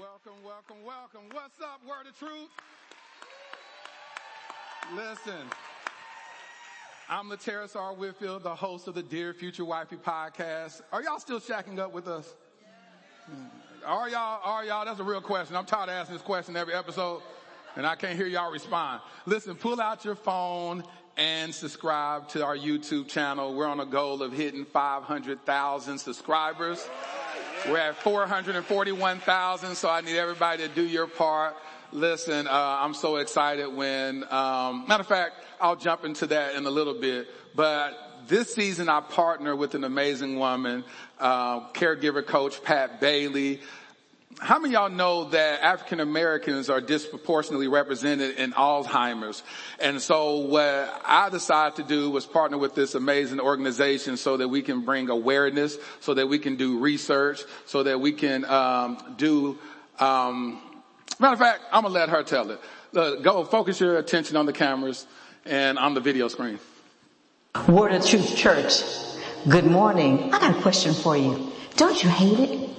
Welcome, welcome, welcome. What's up, Word of Truth? Listen, I'm Laterras R. Whitfield, the host of the Dear Future Wifey podcast. Are y'all still shacking up with us? Hmm. Are y'all, are y'all? That's a real question. I'm tired of asking this question every episode and I can't hear y'all respond. Listen, pull out your phone and subscribe to our YouTube channel. We're on a goal of hitting 500,000 subscribers. We're at 441,000, so I need everybody to do your part. Listen, uh, I'm so excited when, um, matter of fact, I'll jump into that in a little bit, but this season I partner with an amazing woman, uh, caregiver coach Pat Bailey how many y'all know that African Americans are disproportionately represented in Alzheimer's? And so what I decided to do was partner with this amazing organization so that we can bring awareness, so that we can do research, so that we can um, do. Um, matter of fact, I'm gonna let her tell it. Uh, go focus your attention on the cameras and on the video screen. Word of Truth Church. Good morning. I got a question for you. Don't you hate it?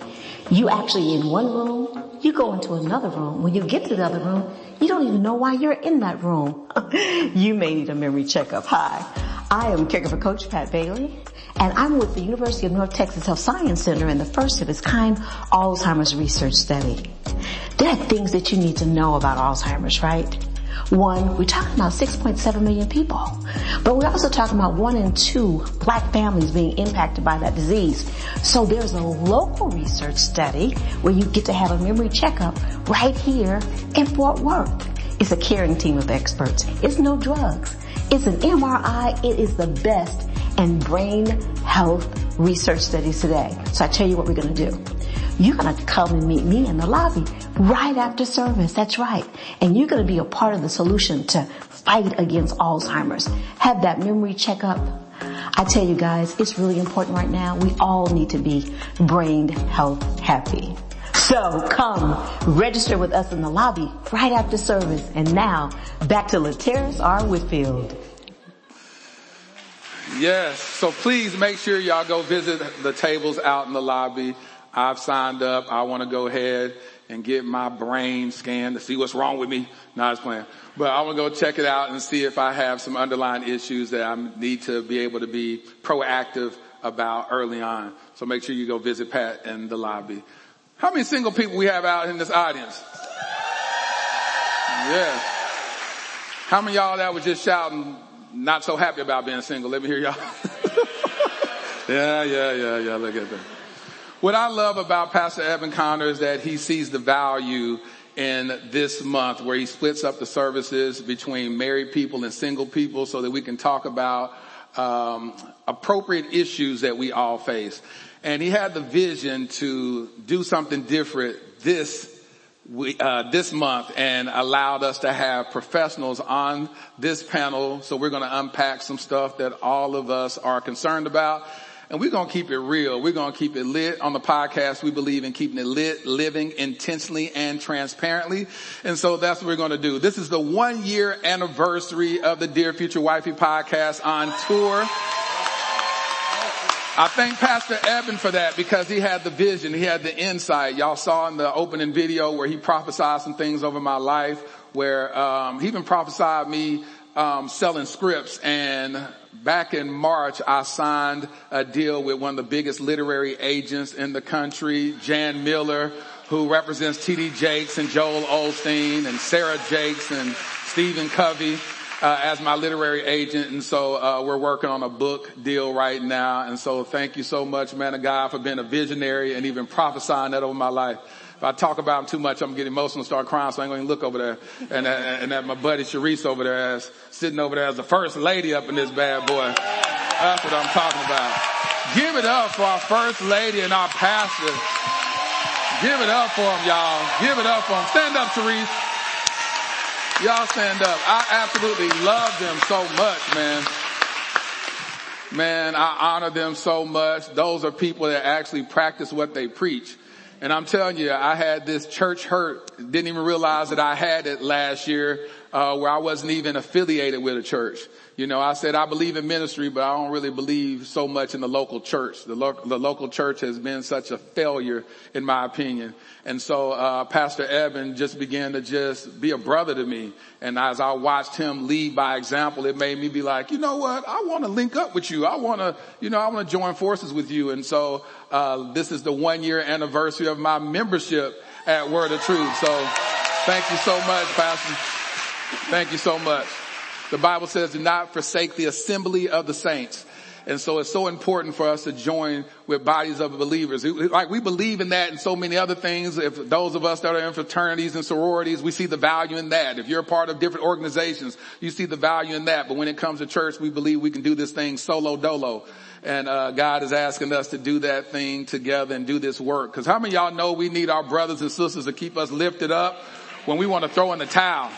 You actually in one room, you go into another room. When you get to the other room, you don't even know why you're in that room. you may need a memory checkup. Hi, I am caregiver coach Pat Bailey, and I'm with the University of North Texas Health Science Center in the first of its kind Alzheimer's research study. There are things that you need to know about Alzheimer's, right? One, we're talking about 6.7 million people, but we're also talking about one in two black families being impacted by that disease. So there's a local research study where you get to have a memory checkup right here in Fort Worth. It's a caring team of experts. It's no drugs. It's an MRI. It is the best in brain health research studies today. So I tell you what we're going to do. You're going to come and meet me in the lobby right after service. That's right. And you're going to be a part of the solution to fight against Alzheimer's. Have that memory checkup. I tell you guys, it's really important right now. We all need to be brain health happy. So come register with us in the lobby right after service. And now back to Laterras R. Whitfield. Yes. So please make sure y'all go visit the tables out in the lobby. I've signed up. I want to go ahead and get my brain scanned to see what's wrong with me. Not as planned. But I want to go check it out and see if I have some underlying issues that I need to be able to be proactive about early on. So make sure you go visit Pat in the lobby. How many single people we have out in this audience? Yeah. How many y'all that was just shouting, not so happy about being single? Let me hear y'all. yeah, yeah, yeah, yeah. Look at that. What I love about Pastor Evan Connor is that he sees the value in this month where he splits up the services between married people and single people so that we can talk about um, appropriate issues that we all face. And he had the vision to do something different this we, uh, this month and allowed us to have professionals on this panel. So we're going to unpack some stuff that all of us are concerned about and we're going to keep it real. We're going to keep it lit on the podcast. We believe in keeping it lit, living intentionally and transparently. And so that's what we're going to do. This is the one year anniversary of the Dear Future Wifey podcast on tour. I thank Pastor Evan for that because he had the vision. He had the insight. Y'all saw in the opening video where he prophesied some things over my life where, um, he even prophesied me, um, selling scripts and back in March, I signed a deal with one of the biggest literary agents in the country, Jan Miller, who represents TD Jakes and Joel Osteen and Sarah Jakes and Stephen Covey. Uh, as my literary agent. And so, uh, we're working on a book deal right now. And so thank you so much, man of God, for being a visionary and even prophesying that over my life. If I talk about them too much, I'm getting emotional and start crying, so I ain't to look over there. And, uh, and that my buddy Sharice over there as, sitting over there as the first lady up in this bad boy. That's what I'm talking about. Give it up for our first lady and our pastor. Give it up for them, y'all. Give it up for them. Stand up, Sharice. Y'all stand up. I absolutely love them so much, man. Man, I honor them so much. Those are people that actually practice what they preach. And I'm telling you, I had this church hurt, didn't even realize that I had it last year. uh, where I wasn't even affiliated with a church. You know, I said I believe in ministry, but I don't really believe so much in the local church. The, lo- the local church has been such a failure, in my opinion. And so, uh, Pastor Evan just began to just be a brother to me. And as I watched him lead by example, it made me be like, you know what? I want to link up with you. I want to, you know, I want to join forces with you. And so, uh, this is the one year anniversary of my membership at Word of Truth. So, thank you so much, Pastor. Thank you so much. The Bible says do not forsake the assembly of the saints. And so it's so important for us to join with bodies of believers. Like we believe in that and so many other things. If those of us that are in fraternities and sororities, we see the value in that. If you're a part of different organizations, you see the value in that. But when it comes to church, we believe we can do this thing solo dolo. And uh, God is asking us to do that thing together and do this work. Because how many y'all know we need our brothers and sisters to keep us lifted up when we want to throw in the towel?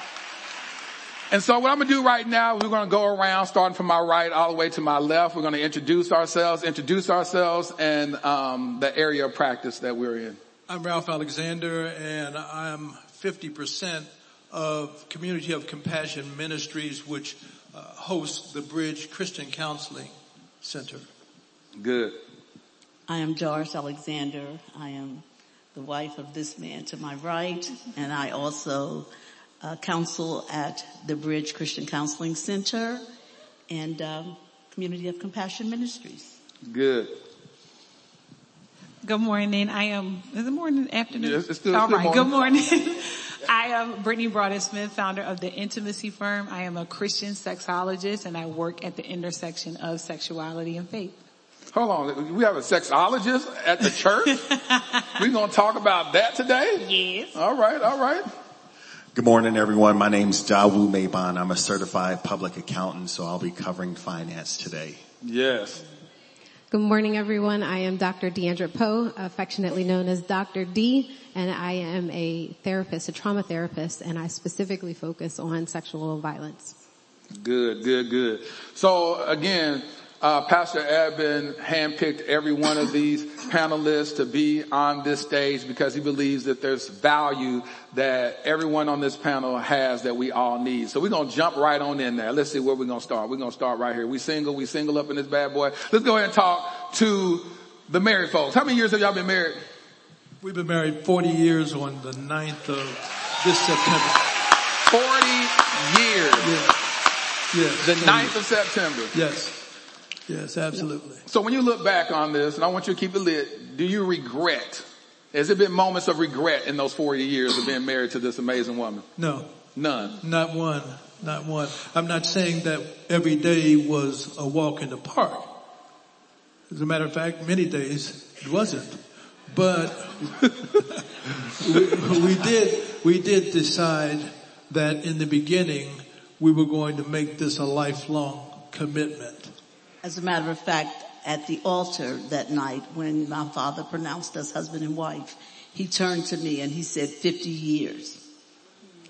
And so what I'm going to do right now, we're going to go around starting from my right all the way to my left. We're going to introduce ourselves, introduce ourselves and um, the area of practice that we're in. I'm Ralph Alexander and I'm 50% of Community of Compassion Ministries, which uh, hosts the Bridge Christian Counseling Center. Good. I am Doris Alexander. I am the wife of this man to my right and I also uh, counsel at the Bridge Christian Counseling Center and um, Community of Compassion Ministries. Good. Good morning. I am, is it morning, afternoon? Yes, it's still, All still right. morning. Good morning. I am Brittany Broaden Smith, founder of the Intimacy Firm. I am a Christian sexologist and I work at the intersection of sexuality and faith. Hold on. We have a sexologist at the church? We're going to talk about that today? Yes. All right. All right. Good morning, everyone. My name is Dawu Maybon. I'm a certified public accountant, so I'll be covering finance today. Yes. Good morning, everyone. I am Dr. Deandra Poe, affectionately known as Dr. D, and I am a therapist, a trauma therapist, and I specifically focus on sexual violence. Good, good, good. So again, uh, Pastor Eben handpicked every one of these panelists to be on this stage because he believes that there's value that everyone on this panel has that we all need. So we're going to jump right on in there. Let's see where we're going to start. We're going to start right here. We single, we single up in this bad boy. Let's go ahead and talk to the married folks. How many years have y'all been married? We've been married 40 years on the 9th of this September. 40 years. Yes. The 9th of September. Yes. Yes, absolutely. So when you look back on this, and I want you to keep it lit, do you regret? Has it been moments of regret in those 40 years of being married to this amazing woman? No, None. not one, not one. I'm not saying that every day was a walk in the park. As a matter of fact, many days it wasn't. But we, we did, we did decide that in the beginning we were going to make this a lifelong commitment. As a matter of fact, at the altar that night when my father pronounced us husband and wife, he turned to me and he said 50 years.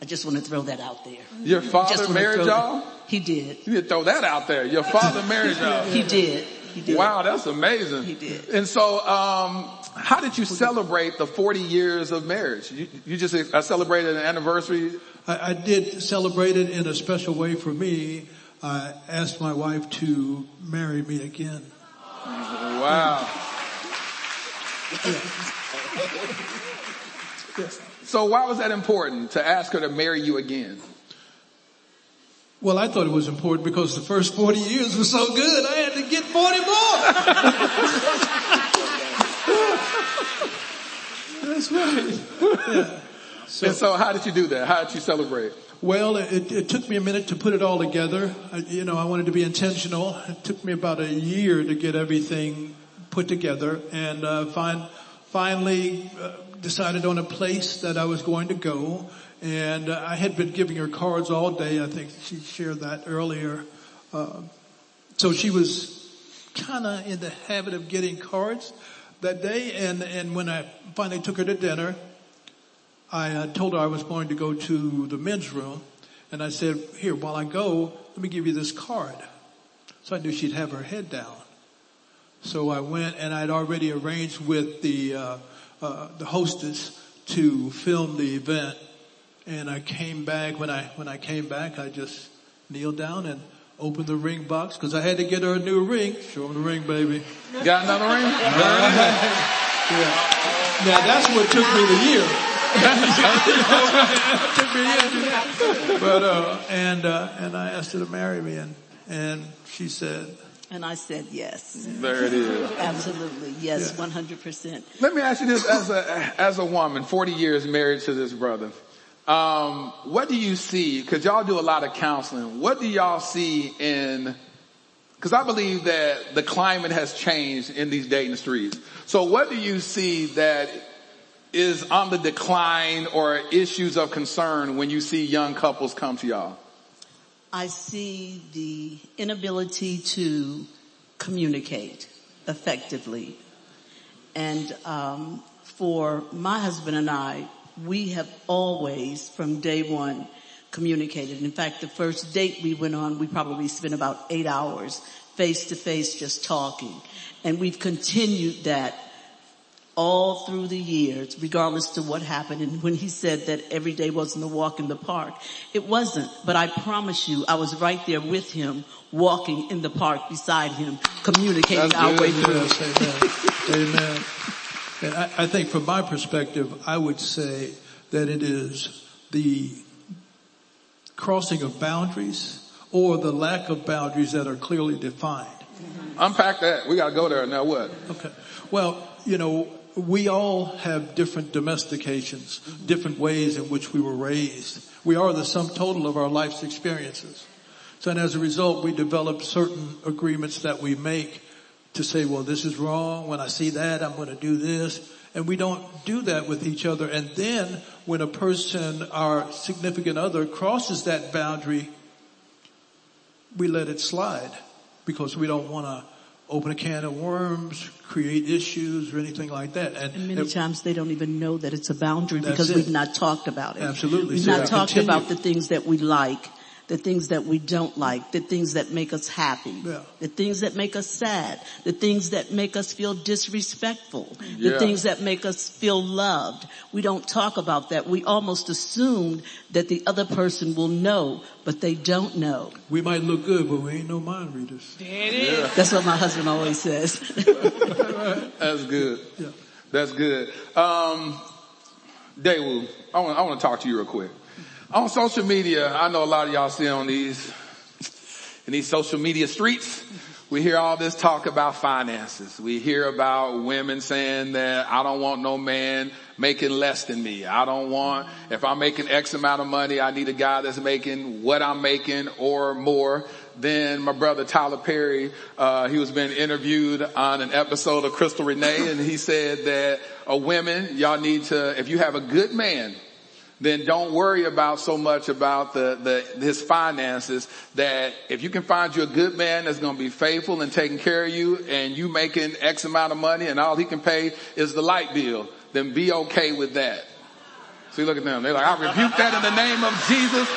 I just want to throw that out there. Your father Just wanna married y'all? that- He did. You did throw that out there. Your father married y'all. He did. He did. Wow, that's amazing. He did. And so, um, how did you celebrate the 40 years of marriage? You, you just uh, celebrated an anniversary. I, I did celebrate it in a special way for me. I asked my wife to marry me again. Wow. So why was that important to ask her to marry you again? Well, I thought it was important because the first 40 years were so good, I had to get 40 more. That's right. Yeah. and so how did you do that? How did you celebrate? Well, it, it took me a minute to put it all together. I, you know, I wanted to be intentional. It took me about a year to get everything put together and uh, find, finally uh, decided on a place that I was going to go. And uh, I had been giving her cards all day. I think she shared that earlier. Uh, so she was kind of in the habit of getting cards that day. And, and when I finally took her to dinner, I uh, told her I was going to go to the men's room and I said, here, while I go, let me give you this card. So I knew she'd have her head down. So I went and I'd already arranged with the, uh, uh, the hostess to film the event And I came back, when I, when I came back, I just kneeled down and opened the ring box because I had to get her a new ring. Show them the ring, baby. Got another ring? Yeah. Now that's what took me the year. Took me a year to do that. But, uh, and, uh, and I asked her to marry me and, and she said, And I said yes. There it is. Absolutely. Yes, 100%. Let me ask you this as a, as a woman, 40 years married to this brother. Um, what do you see? Cause y'all do a lot of counseling. What do y'all see in, cause I believe that the climate has changed in these dating streets. So what do you see that is on the decline or issues of concern when you see young couples come to y'all? I see the inability to communicate effectively. And um, for my husband and I, we have always, from day one, communicated. In fact, the first date we went on, we probably spent about eight hours face to face just talking. And we've continued that all through the years, regardless to what happened. And when he said that every day wasn't a walk in the park, it wasn't. But I promise you, I was right there with him, walking in the park beside him, communicating That's our good. way through. Yes, amen. amen. And I, I think from my perspective, I would say that it is the crossing of boundaries or the lack of boundaries that are clearly defined. Unpack that. We gotta go there. Now what? Okay. Well, you know, we all have different domestications, different ways in which we were raised. We are the sum total of our life's experiences. So and as a result, we develop certain agreements that we make to say, well, this is wrong. When I see that, I'm going to do this. And we don't do that with each other. And then when a person, our significant other crosses that boundary, we let it slide because we don't want to open a can of worms, create issues or anything like that. And, And many and- times they don't even know that it's a boundary because it. we've not talked about it. Absolutely. We've So not talked continue. about the things that we like, the things that we don't like, the things that make us happy, Yeah. the things that make us sad, the things that make us feel disrespectful, Yeah. the things that make us feel loved. We don't talk about that. We almost assume that the other person will know, but they don't know. we might look good, but we ain't no mind readers. That's what my husband always says. That's good. Yeah. That's good. Um, Daewoo, I want, I want to talk to you real quick. On social media, I know a lot of y'all see on these, in these social media streets, we hear all this talk about finances. We hear about women saying that I don't want no man making less than me. I don't want, if I'm making X amount of money, I need a guy that's making what I'm making or more. Then my brother Tyler Perry, uh, he was being interviewed on an episode of Crystal Renee and he said that uh, women, y'all need to, if you have a good man, then don't worry about so much about the, the, his finances that if you can find you a good man that's going to be faithful and taking care of you and you making X amount of money and all he can pay is the light bill, then be okay with that. See, look at them. They're like, I rebuke that in the name of Jesus.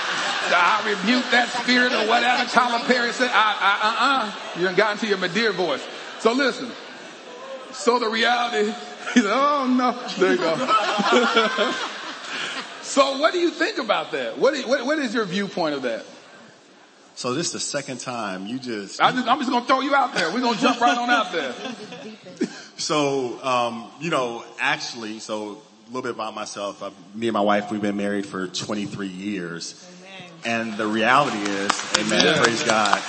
I rebuke that spirit or whatever Tyler Perry said. I, I, uh-uh. You got into your Madea voice. So listen. So the reality, he said, oh no. There you go. So what do you think about that? What, is, what, what is your viewpoint of that? So this is the second time you just, I just, I'm just gonna throw you out there. We're gonna jump right on out there. so, um, you know, actually, so a little bit about myself. i me and my wife, we've been married for 23 years. And the reality is, amen, Amen. praise God.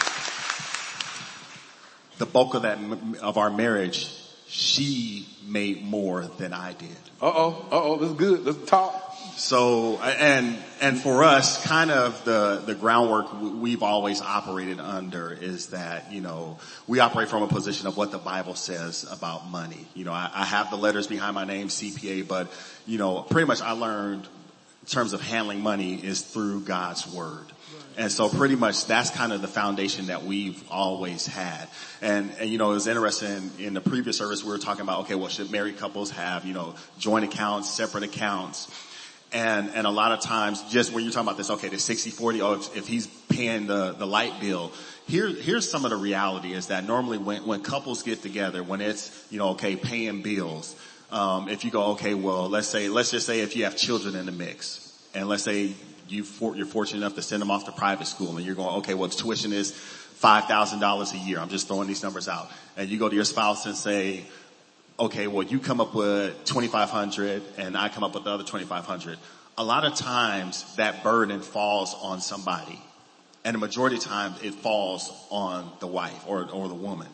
The bulk of that, of our marriage, she made more than I did. Uh oh, uh oh, this is good. Let's talk. So, and, and for us, kind of the, the groundwork we've always operated under is that, you know, we operate from a position of what the Bible says about money. You know, I, I have the letters behind my name, CPA, but, you know, pretty much I learned in terms of handling money is through God's word. And so pretty much that's kind of the foundation that we've always had. And, and you know, it was interesting in the previous service we were talking about, okay, well should married couples have, you know, joint accounts, separate accounts? And, and a lot of times just when you're talking about this, okay, the 60-40, oh, if, if he's paying the, the light bill, here, here's some of the reality is that normally when, when couples get together, when it's, you know, okay, paying bills, um, if you go, okay, well, let's say, let's just say if you have children in the mix and let's say you for, you're fortunate enough to send them off to private school and you're going, okay, well, the tuition is $5,000 a year. I'm just throwing these numbers out. And you go to your spouse and say, okay, well, you come up with 2,500 and I come up with the other 2,500. A lot of times that burden falls on somebody. And the majority of times it falls on the wife or, or the woman.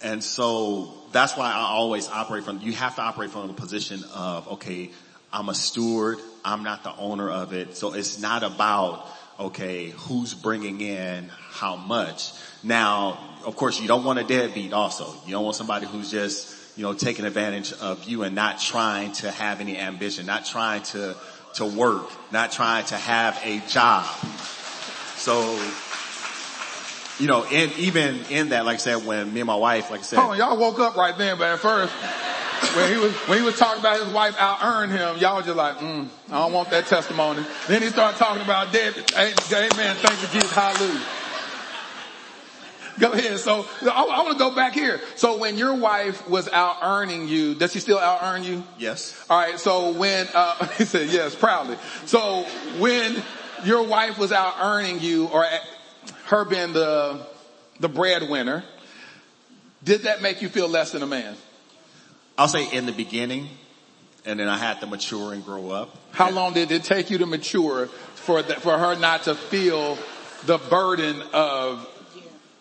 And so that's why I always operate from, you have to operate from a position of, okay, I'm a steward. I'm not the owner of it. So it's not about, okay, who's bringing in how much. Now, of course, you don't want a deadbeat also. You don't want somebody who's just, you know, taking advantage of you and not trying to have any ambition, not trying to, to work, not trying to have a job. So, you know, and even in that, like I said, when me and my wife, like I said, Oh, y'all woke up right then, but at first, when he was, when he was talking about his wife out earned him, y'all just like, mm, I don't want that testimony. Then he started talking about dead. Amen. Thank you, Jesus. Hallelujah. Go ahead. So I, I want to go back here. So when your wife was out earning you, does she still out earn you? yes, All right. So when uh, he said yes, proudly. So when your wife was out earning you, or her being the the breadwinner, did that make you feel less than a man? I'll say in the beginning and then I had to mature and grow up. How long did it take you to mature for that, for her not to feel the burden of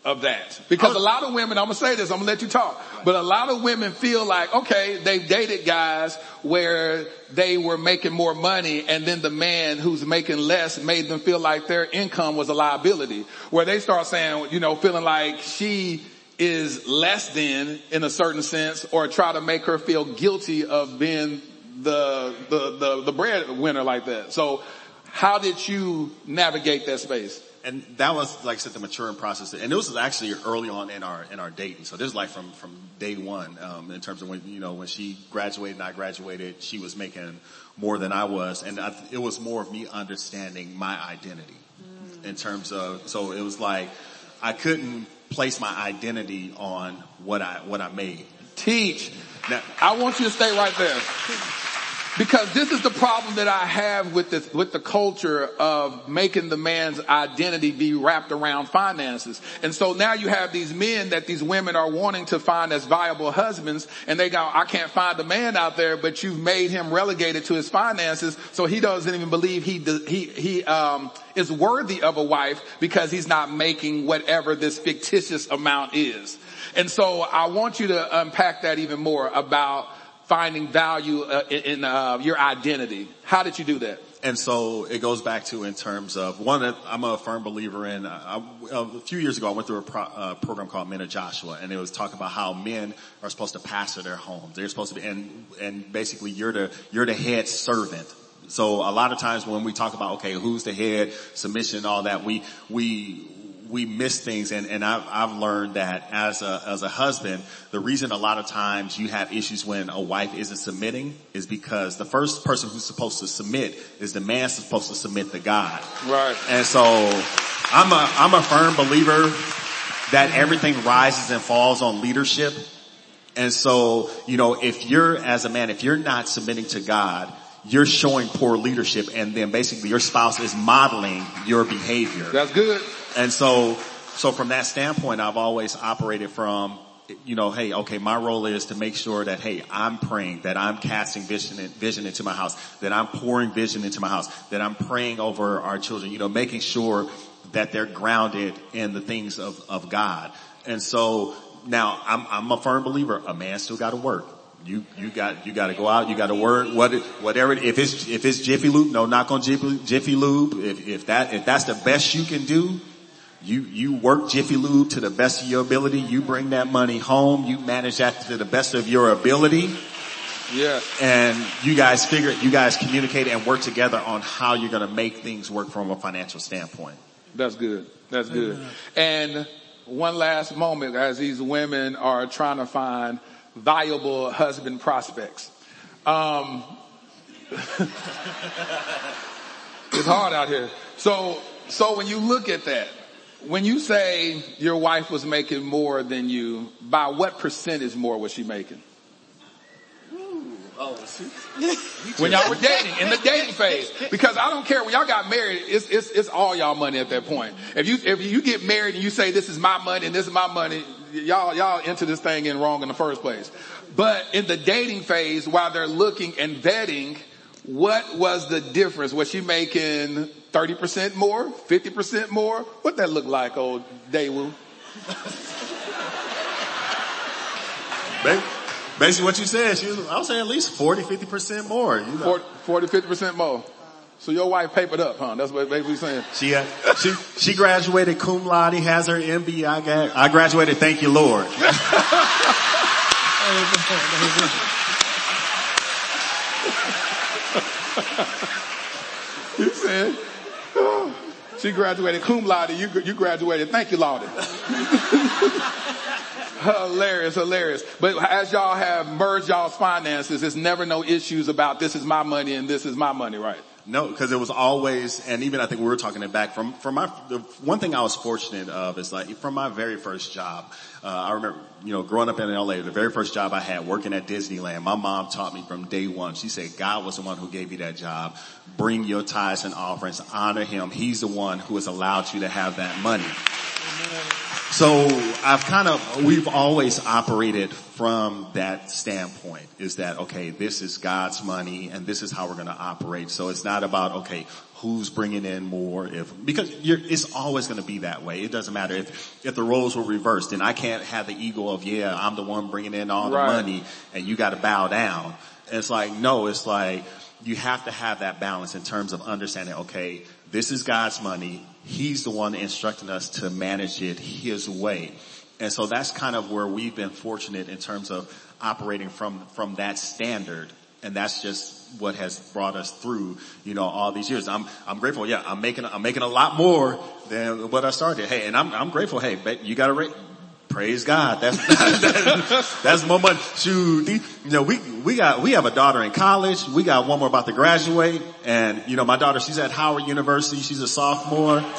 of that? Because a lot of women, I'm gonna say this, I'm gonna let you talk, but a lot of women feel like, okay, they've dated guys where they were making more money and then the man who's making less made them feel like their income was a liability. Where they start saying, you know, feeling like she is less than in a certain sense or try to make her feel guilty of being the, the, the, the breadwinner like that. So how did you navigate that space? And that was like I said the maturing process. And it was actually early on in our in our dating. So this is like from from day one um in terms of when you know when she graduated and I graduated she was making more than I was. And I, it was more of me understanding my identity in terms of so it was like I couldn't place my identity on what I what I made. Teach. now I want you to stay right there. Because this is the problem that I have with this, with the culture of making the man's identity be wrapped around finances. And so now you have these men that these women are wanting to find as viable husbands and they go, I can't find a man out there, but you've made him relegated to his finances. So he doesn't even believe he, he, he, um, is worthy of a wife because he's not making whatever this fictitious amount is. And so I want you to unpack that even more about finding value uh, in, uh, your identity. How did you do that? And so it goes back to in terms of one, I'm a firm believer in, uh, I, a few years ago I went through a pro, uh, program called Men of Joshua and it was talking about how men are supposed to pastor their homes. They're supposed to be, and, and basically you're the, you're the head servant. So a lot of times when we talk about, okay, who's the head, submission, all that, we, we, we miss things and, and I've, I've learned that as a, as a husband, the reason a lot of times you have issues when a wife isn't submitting is because the first person who's supposed to submit is the man supposed to submit to God. Right. And so I'm a, I'm a firm believer that everything rises and falls on leadership. And so, you know, if you're as a man, if you're not submitting to God, you're showing poor leadership and then basically your spouse is modeling your behavior. That's good. And so, so from that standpoint, I've always operated from, you know, hey, okay, my role is to make sure that, hey, I'm praying, that I'm casting vision, vision into my house, that I'm pouring vision into my house, that I'm praying over our children, you know, making sure that they're grounded in the things of, of God. And so now I'm, I'm a firm believer, a man still gotta work. You, you got, you gotta go out, you gotta work, what, whatever, if it's, if it's Jiffy Lube, no knock on Jiffy, Jiffy Lube. If, if that, if that's the best you can do, you, you work Jiffy Lube to the best of your ability. You bring that money home. You manage that to the best of your ability. Yeah. And you guys figure, you guys communicate and work together on how you're going to make things work from a financial standpoint. That's good. That's good. And one last moment as these women are trying to find viable husband prospects. Um, it's hard out here. So, so when you look at that, when you say your wife was making more than you, by what percentage more was she making? Oh when y'all were dating, in the dating phase. Because I don't care when y'all got married, it's, it's, it's all y'all money at that point. If you, if you get married and you say this is my money and this is my money, y'all, y'all enter this thing in wrong in the first place. But in the dating phase, while they're looking and vetting, what was the difference? Was she making 30% more? 50% more? What that look like, old Daewoo? Basically what you said, she was, I would say at least 40, 50% more. You know. 40, 50% more. So your wife papered up, huh? That's what basically saying. She, uh, she, she graduated cum laude, has her MBA. I, got, I graduated, thank you Lord. you said, oh, she graduated cum laude, you, you graduated, thank you Lord. hilarious, hilarious. But as y'all have merged y'all's finances, there's never no issues about this is my money and this is my money, right? No, because it was always, and even I think we were talking it back from, from my, the one thing I was fortunate of is like, from my very first job, uh, I remember, you know, growing up in LA, the very first job I had working at Disneyland, my mom taught me from day one. She said, God was the one who gave you that job. Bring your tithes and offerings, honor him. He's the one who has allowed you to have that money. So I've kind of, we've always operated from that standpoint is that, okay, this is God's money and this is how we're going to operate. So it's not about, okay, who's bringing in more if, because it's always going to be that way. It doesn't matter if, if the roles were reversed and I can't have the ego of, yeah, I'm the one bringing in all the Right. money and you got to bow down. And it's like, no, it's like, you have to have that balance in terms of understanding, okay, this is God's money. He's the one instructing us to manage it his way. And so that's kind of where we've been fortunate in terms of operating from, from that standard. And that's just what has brought us through, you know, all these years. I'm, I'm grateful. Yeah, I'm making, I'm making a lot more than what I started. Hey, and I'm, I'm grateful. Hey, but you gotta praise God. That's, that's, that's more money. Shoot, you know, we, we got, we have a daughter in college. We got one more about to graduate. And, you know, my daughter, she's at Howard University. She's a sophomore.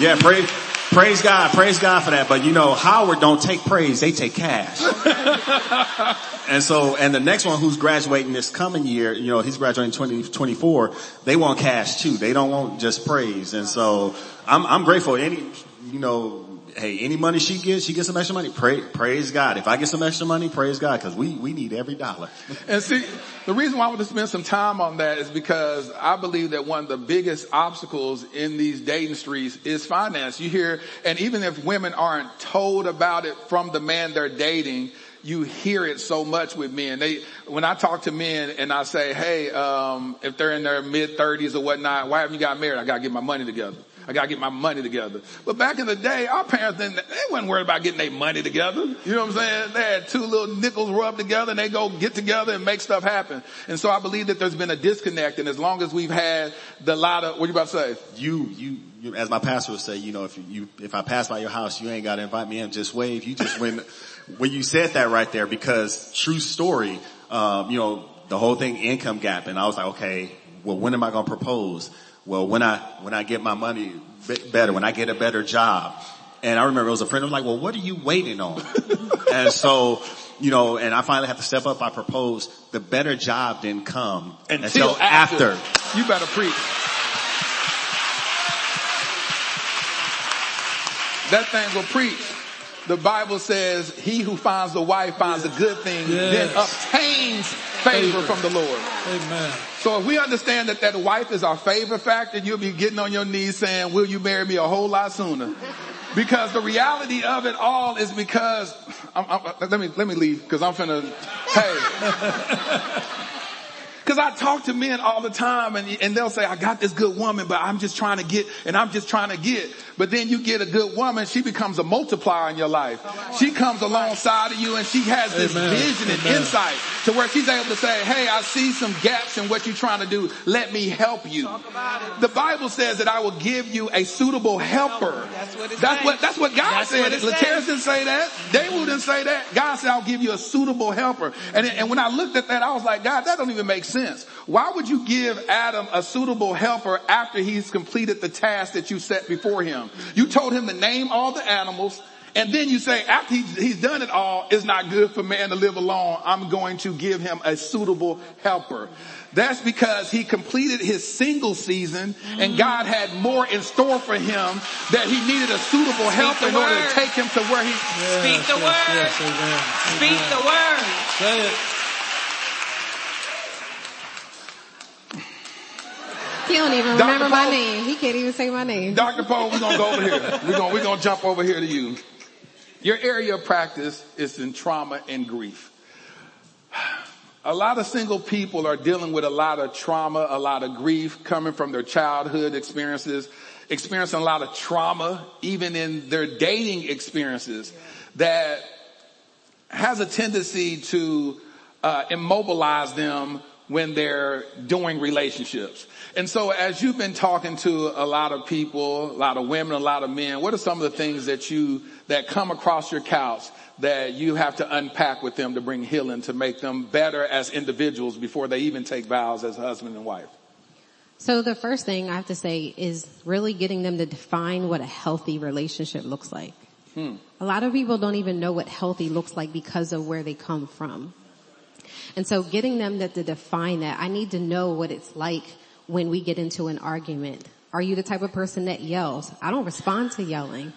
Yeah, praise, praise God. Praise God for that. But you know, Howard don't take praise. They take cash. And so, and the next one who's graduating this coming year, you know, he's graduating 2024, they want cash too. They don't want just praise. And so I'm, I'm grateful. Any, you know, hey, any money she gets, she gets some extra money. Pray, praise God. If I get some extra money, praise God, cause we, we need every dollar. And see, the reason why I want to spend some time on that is because I believe that one of the biggest obstacles in these dating streets is finance. You hear, and even if women aren't told about it from the man they're dating, you hear it so much with men. They, when I talk to men and I say, hey, um, if they're in their mid thirties or whatnot, why haven't you got married? I gotta get my money together. I gotta get my money together. But back in the day, our parents didn't, they wasn't worried about getting their money together. You know what I'm saying? They had two little nickels rubbed together and they go get together and make stuff happen. And so I believe that there's been a disconnect and as long as we've had the lot of, what you about to say? You, you, you, as my pastor would say, you know, if you, if I pass by your house, you ain't got to invite me in, just wave. You just when, when you said that right there, because true story, um, you know, the whole thing income gap, and I was like, okay, well, when am I going to propose? Well, when I, when I get my money better, when I get a better job. And I remember it was a friend who was like, well, what are you waiting on? and so, you know, and I finally had to step up. I proposed. The better job didn't come until, after. You better preach. That thing will preach. The Bible says, he who finds a wife finds a good thing, then Yes. obtains favor from the Lord. Amen. So if we understand that that wife is our favor factor, you'll be getting on your knees saying, will you marry me a whole lot sooner? Because the reality of it all is because, I'm, I'm, uh, let me, let me leave because I'm finna, hey. Cause I talk to men all the time and, and they'll say, I got this good woman, but I'm just trying to get, and I'm just trying to get. But then you get a good woman, she becomes a multiplier in your life. She comes alongside of you and she has this Amen. vision and Amen. insight to where she's able to say, hey, I see some gaps in what you're trying to do. Let me help you. The Bible says that I will give you a suitable helper. That's what That's what, that's what God That's said. what it didn't say that. David didn't say that. God said, I'll give you a suitable helper. And, and when I looked at that, I was like, God, that don't even make sense. Why would you give Adam a suitable helper after he's completed the task that you set before him? You told him to name all the animals And then you say, after he's, he's done it all, it's not good for man to live alone. I'm going to give him a suitable helper. That's because he completed his single season and mm. God had more in store for him that he needed a suitable helper in order word. to take him to where he, Speak the yes, word. yes, amen. Speak the word. Say it. He don't even Dr. remember my name. He can't even say my name. Dr. Poe, we're gonna go over here. We're gonna, we're gonna jump over here to you. Your area of practice is in trauma and grief. A lot of single people are dealing with a lot of trauma, a lot of grief coming from their childhood experiences, experiencing a lot of trauma, even in their dating experiences that has a tendency to uh, immobilize them when they're doing relationships. And so as you've been talking to a lot of people, a lot of women, a lot of men, what are some of the things that you, that come across your couch that you have to unpack with them to bring healing, to make them better as individuals before they even take vows as husband and wife? So the first thing I have to say is really getting them to define what a healthy relationship looks like. Hmm. A lot of people don't even know what healthy looks like because of where they come from. And so getting them to, to define that, I need to know what it's like when we get into an argument. Are you the type of person that yells? I don't respond to yelling.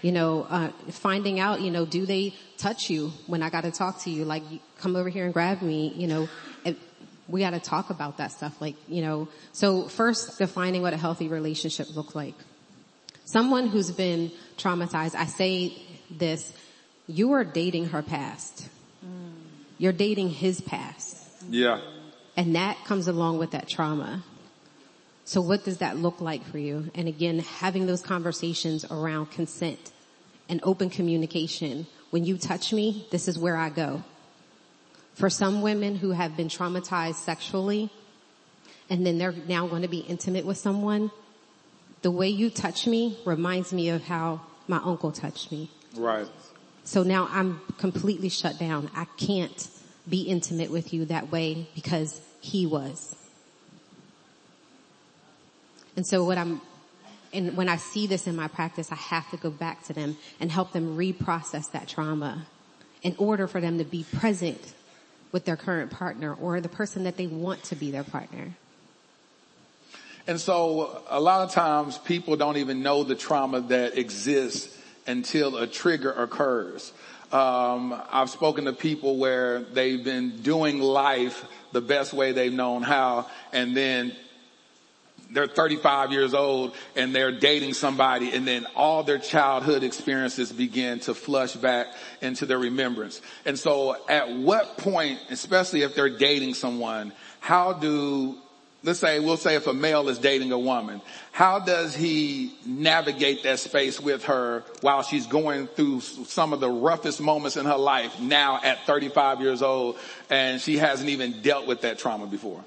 You know, uh, finding out, you know, do they touch you when I got to talk to you? Like, you come over here and grab me, you know, and we got to talk about that stuff. Like, you know, so first defining what a healthy relationship looks like. Someone who's been traumatized, I say this, you are dating her past. You're dating his past. Yeah. And that comes along with that trauma. So what does that look like for you? And again, having those conversations around consent and open communication. When you touch me, this is where I go. For some women who have been traumatized sexually and then they're now going to be intimate with someone, the way you touch me reminds me of how my uncle touched me. Right. So now I'm completely shut down. I can't be intimate with you that way because he was. And so what I'm, and when I see this in my practice, I have to go back to them and help them reprocess that trauma in order for them to be present with their current partner or the person that they want to be their partner. And so a lot of times people don't even know the trauma that exists until a trigger occurs. Um, I've spoken to people where they've been doing life the best way they've known how, and then they're 35 years old and they're dating somebody and then all their childhood experiences begin to flush back into their remembrance. And so at what point, especially if they're dating someone, how do let's say, we'll say if a male is dating a woman, how does he navigate that space with her while she's going through some of the roughest moments in her life now at 35 years old and she hasn't even dealt with that trauma before?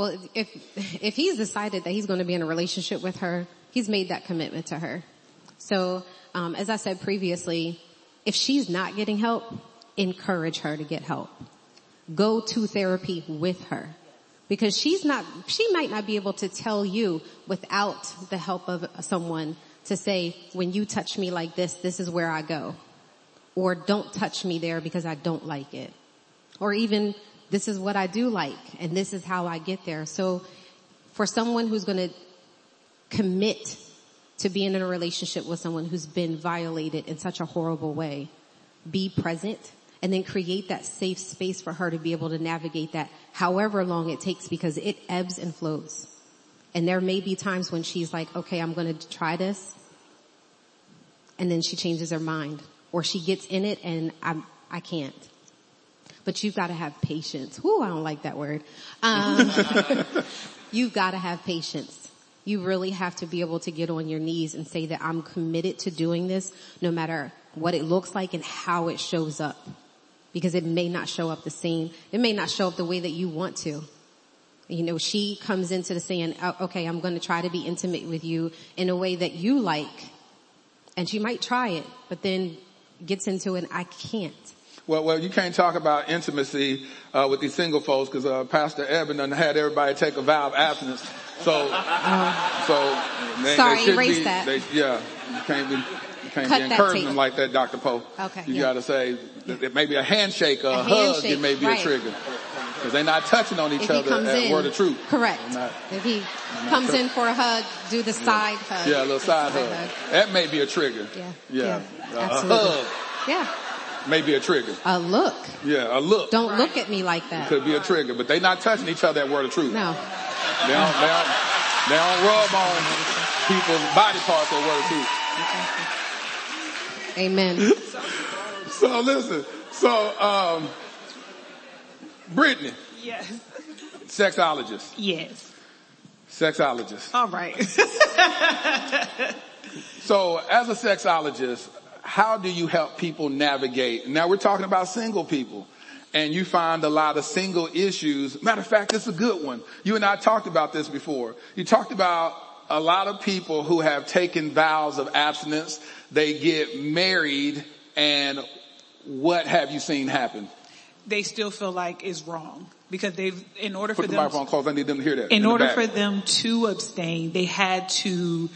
Well, if, if he's decided that he's going to be in a relationship with her, he's made that commitment to her. So, um, as I said previously, if she's not getting help, encourage her to get help. Go to therapy with her because she's not, she might not be able to tell you without the help of someone to say, when you touch me like this, this is where I go. Or don't touch me there because I don't like it. Or even, this is what I do like and this is how I get there. So for someone who's going to commit to being in a relationship with someone who's been violated in such a horrible way, be present and then create that safe space for her to be able to navigate that however long it takes because it ebbs and flows. And there may be times when she's like, okay, I'm going to try this. And then she changes her mind or she gets in it and I'm, I can't. But you've got to have patience. Whoo, I don't like that word. Um, you've got to have patience. You really have to be able to get on your knees and say that I'm committed to doing this no matter what it looks like and how it shows up. Because it may not show up the same. It may not show up the way that you want to. You know, she comes into the saying, oh, okay, I'm going to try to be intimate with you in a way that you like. And she might try it, but then gets into it, I can't. Well, well, you can't talk about intimacy uh, with these single folks because uh, Pastor Eben done had everybody take a vow of abstinence. So, so they, Sorry, they erase be, that. They, yeah, you can't be. You can't cut be encouraging them like that, Dr. Poe. Okay, You yeah. gotta say, that it may be a handshake or a, A hug, handshake, it may be right. a trigger. Cause they're not touching on each if other at in, word of truth. correct. Not- If he comes in for a hug, do the side hug. Yeah, a little side hug. That may be a trigger. Yeah, Yeah. yeah, absolutely. A hug Yeah, may be a trigger. a look. Yeah, a look Don't look at me like that. could be a trigger, but they not touching each other at word of truth. No. They don't, they don't, they don't rub on people's body parts at word of truth. Amen. So listen, so, um, Brittany, Yes. sexologist, Yes. sexologist. All right. So as a sexologist, how do you help people navigate? Now we're talking about single people and you find a lot of single issues. Matter of fact, it's a good one. You and I talked about this before. You talked about a lot of people who have taken vows of abstinence. They get married and what have you seen happen? they still feel like it's wrong because they've, in order Put for the them, microphone close. I need them to hear that. in the order for them to abstain, they had to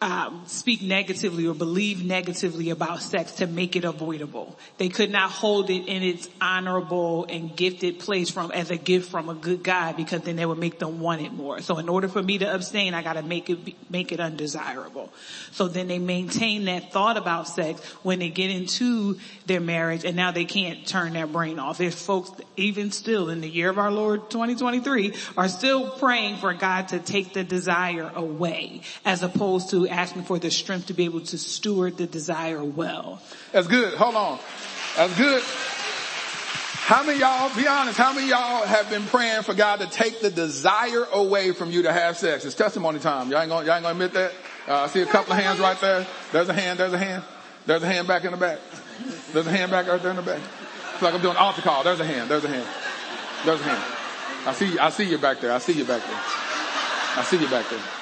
um, speak negatively or believe negatively about sex to make it avoidable. They could not hold it in its honorable and gifted place from as a gift from a good God because then that would make them want it more. So in order for me to abstain, I got to make it make it undesirable. So then they maintain that thought about sex when they get into their marriage, and now they can't turn their brain off. There's folks even still in the year of our Lord 2023 are still praying for God to take the desire away, as opposed to asking for the strength to be able to steward the desire well. That's good. Hold on. That's good. How many y'all, be honest, how many y'all have been praying for God to take the desire away from you to have sex? It's testimony time. Y'all ain't gonna, y'all ain't gonna admit that? Uh, I see a couple of hands right there. There's a hand, there's a hand. There's a hand back in the back. There's a hand back right there in the back. It's like I'm doing altar call. There's a hand, there's a hand. There's a hand. I see, I see you back there. I see you back there. I see you back there.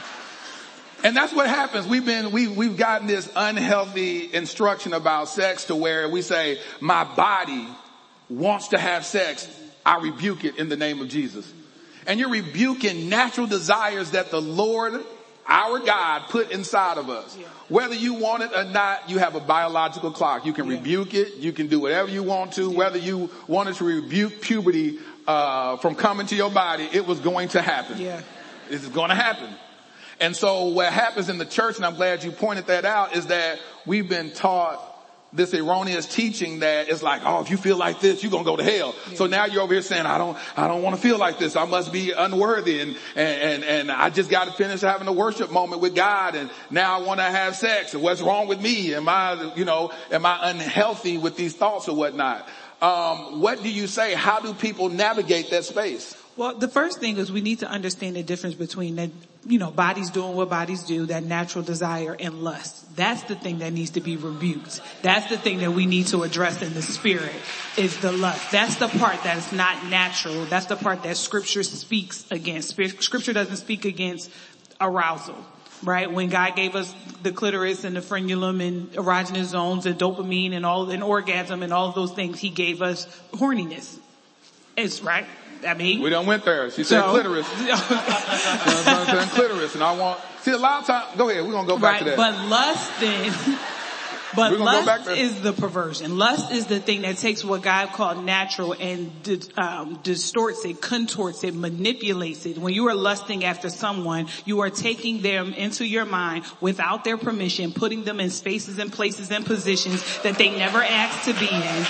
And that's what happens. We've been, we, we've gotten this unhealthy instruction about sex to where we say, my body wants to have sex. I rebuke it in the name of Jesus. And you're rebuking natural desires that the Lord, our God, put inside of us. Whether you want it or not, you have a biological clock. You can rebuke it. You can do whatever you want to. Whether you wanted to rebuke puberty, uh, from coming to your body, it was going to happen. Yeah. It's going to happen. And so what happens in the church, and I'm glad you pointed that out, is that we've been taught this erroneous teaching that it's like, oh, if you feel like this, you're gonna go to hell. So now you're over here saying, I don't, I don't want to feel like this. I must be unworthy, and and and, and I just got to finish having a worship moment with God, and now I want to have sex. And what's wrong with me? Am I, you know, am I unhealthy with these thoughts or whatnot? Um, what do you say? How do people navigate that space? Well, the first thing is we need to understand the difference between that, you know, bodies doing what bodies do, that natural desire and lust. That's the thing that needs to be rebuked. That's the thing that we need to address in the spirit is the lust. That's the part that's not natural. That's the part that scripture speaks against. Scripture doesn't speak against arousal. Right? When God gave us the clitoris and the frenulum and erogenous zones and dopamine and all, and orgasm and all those things, He gave us horniness. It's right. I mean, We don't went there. She said So- clitoris. I'm saying clitoris, and I want see a lot of times. Go ahead, we're gonna go back right, to that. but lust then, but We're gonna go back lust is the perversion. Lust is the thing that takes what God called natural and um, distorts it, contorts it, manipulates it. When you are lusting after someone, you are taking them into your mind without their permission, putting them in spaces and places and positions that they never asked to be in.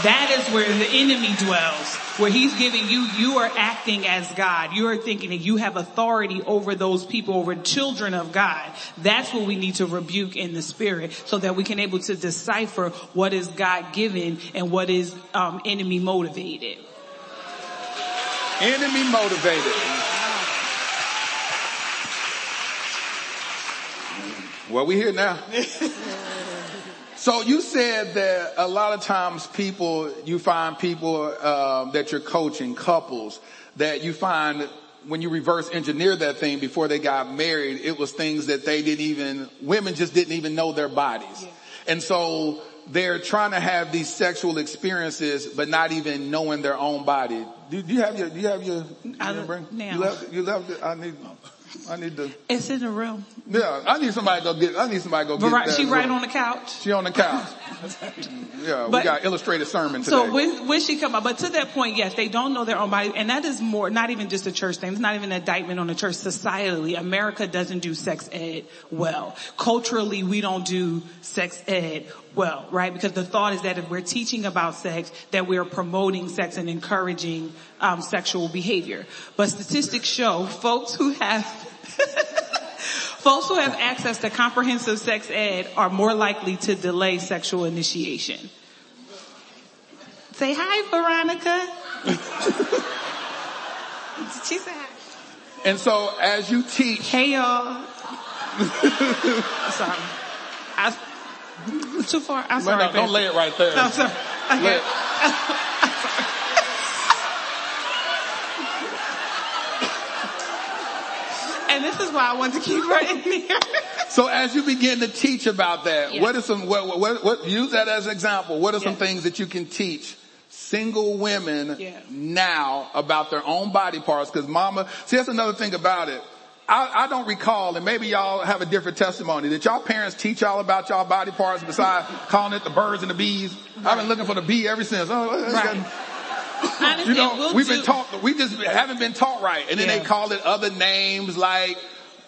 That is where the enemy dwells, where he's giving you, you are acting as God. You are thinking that you have authority over those people, over children of God. That's what we need to rebuke in the spirit so that we can able to decipher what is God given and what is um, enemy motivated. Enemy motivated. Well, we here now. So you said that a lot of times people, you find people um, that you're coaching, couples, that you find when you reverse engineer that thing before they got married, it was things that they didn't even, women just didn't even know their bodies. And so they're trying to have these sexual experiences, but not even knowing their own body. Do, do you have your, do you have your, I brain? now. You left, you left it, I need, I need to, It's in the room. yeah, I need somebody to go get, I need somebody to go But get right, that she right room. on the couch. She on the couch. Yeah, we got illustrated sermon today. So when, when she come up, but to that point, yes, they don't know their own body, and that is more, not even just a church thing. It's not even an indictment on the church. Societally, America doesn't do sex ed well. Culturally, we don't do sex ed well, right? Because the thought is that if we're teaching about sex, that we're promoting sex and encouraging um, sexual behavior. But statistics show folks who have Folks who have access to comprehensive sex ed are more likely to delay sexual initiation. Say hi, Veronica. she said hi. and so as you teach, Hey y'all. sorry. I, too far. I'm sorry. no, don't lay it right there. I'm sorry. Okay. Lay it- And this is why I wanted to keep her in here. So as you begin to teach about that, Yeah. what are some, what, what, what, use that as an example. What are some things that you can teach single women now about their own body parts? Cause mama, see that's another thing about it. I, I don't recall, and maybe y'all have a different testimony. Did y'all parents teach y'all about y'all body parts besides calling it the birds and the bees? I've been looking for the bee ever since. Oh, Right. you You know, we've been taught, we just haven't been taught right. And then Yeah. they call it other names like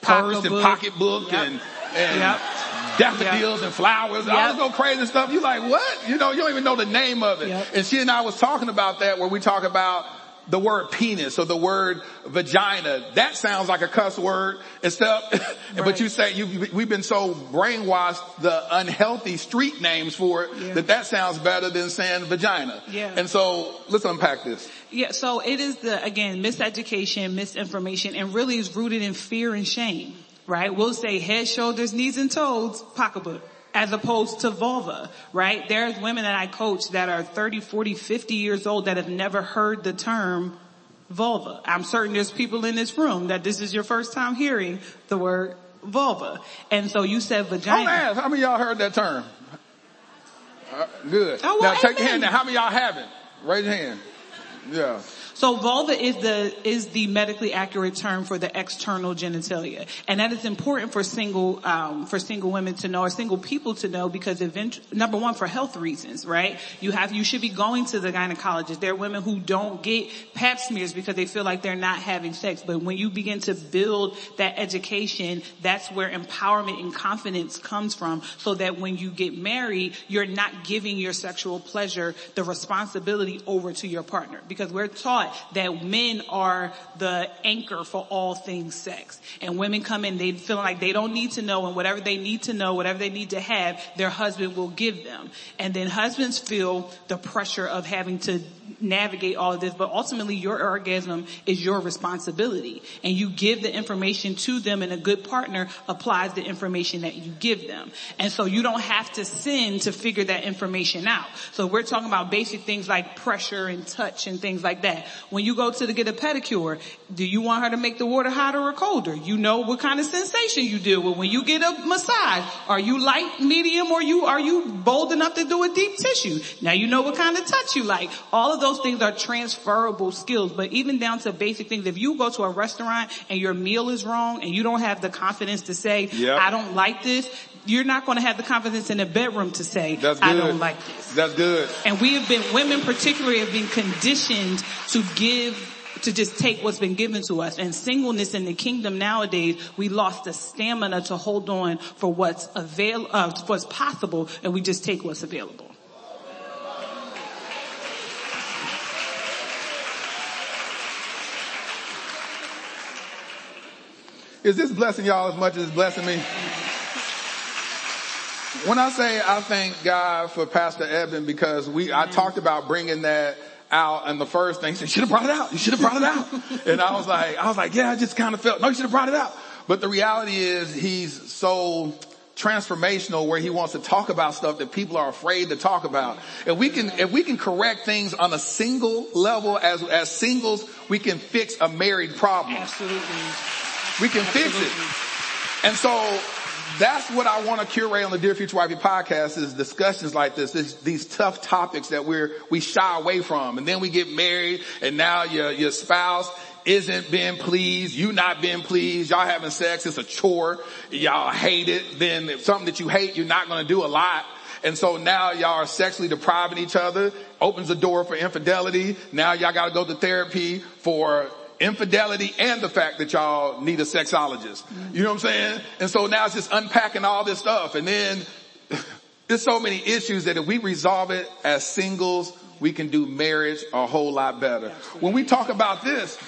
purse and Pocketbook. pocketbook Yep. and, and Yep. daffodils and flowers. All Yep. this go crazy stuff. You're like, what? You know, you don't even know the name of it. Yep. And she and I was talking about that where we talk about the word penis or the word vagina. That sounds like a cuss word and stuff. but you say you, we've been so brainwashed the unhealthy street names for it Yeah. that that sounds better than saying vagina. Yeah. And so let's unpack this. Yeah, so it is the, again, miseducation, misinformation, and really is rooted in fear and shame, right? We'll say head, shoulders, knees, and toes, pocketbook, as opposed to vulva, right? There's women that I coach that are 30, 40, 50 years old that have never heard the term vulva. I'm certain there's people in this room that this is your first time hearing the word vulva. And so you said vagina. ask, how many of y'all heard that term? Uh, good. Oh, well, now take your hand now. How many of y'all haven't? Raise your hand. Yeah. So vulva is the is the medically accurate term for the external genitalia, and that is important for single um, for single women to know or single people to know because event, number one for health reasons, right? You have you should be going to the gynecologist. There are women who don't get Pap smears because they feel like they're not having sex, but when you begin to build that education, that's where empowerment and confidence comes from, so that when you get married, you're not giving your sexual pleasure the responsibility over to your partner because we're taught that men are the anchor for all things sex and women come in, they feel like they don't need to know and whatever they need to know, whatever they need to have, their husband will give them. And then husbands feel the pressure of having to navigate all of this, but ultimately your orgasm is your responsibility and you give the information to them and a good partner applies the information that you give them. And so you don't have to sin to figure that information out. So we're talking about basic things like pressure and touch and things like that. When you go to get a pedicure, do you want her to make the water hotter or colder? You know what kind of sensation you deal with. When you get a massage, are you light, medium, or you, are you bold enough to do a deep tissue? Now you know what kind of touch you like. All of those things are transferable skills, but even down to basic things. If you go to a restaurant and your meal is wrong and you don't have the confidence to say, Yep. I don't like this, you're not going to have the confidence in the bedroom to say, I don't like this. That's good. And we have been, women particularly have been conditioned to give, to just take what's been given to us. And singleness in the kingdom nowadays, we lost the stamina to hold on for what's avail, uh, what's possible and we just take what's available. Is this blessing y'all as much as it's blessing me? When I say I thank God for Pastor Eben because we, I talked about bringing that out and the first thing he said, you should have brought it out. You should have brought it out. and I was like, I was like, yeah, I just kind of felt, no, you should have brought it out. But the reality is he's so transformational where he wants to talk about stuff that people are afraid to talk about. If we can, if we can correct things on a single level as, as singles, we can fix a married problem. Absolutely. We can fix it. And so that's what I want to curate on the Dear Future Wifey podcast is discussions like this, this, these tough topics that we're, we shy away from. And then we get married and now your, your spouse isn't being pleased, you not being pleased, y'all having sex, it's a chore, y'all hate it, then if something that you hate, you're not gonna do a lot. And so now y'all are sexually depriving each other, opens the door for infidelity. Now y'all gotta go to therapy for infidelity and the fact that y'all need a sexologist. You know what I'm saying? And so now it's just unpacking all this stuff and then there's so many issues that if we resolve it as singles, we can do marriage a whole lot better. When we talk about this,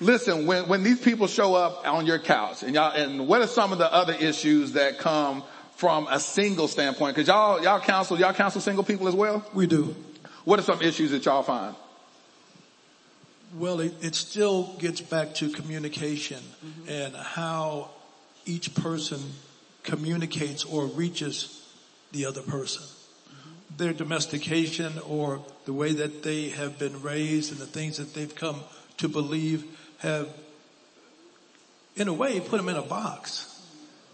listen, when, when these people show up on your couch and y'all, and what are some of the other issues that come from a single standpoint? Cause y'all, y'all counsel, y'all counsel single people as well? We do. What are some issues that y'all find? Well, it, it still gets back to communication Mm-hmm. and how each person communicates or reaches the other person. Mm-hmm. Their domestication or the way that they have been raised and the things that they've come to believe have, in a way, put them in a box.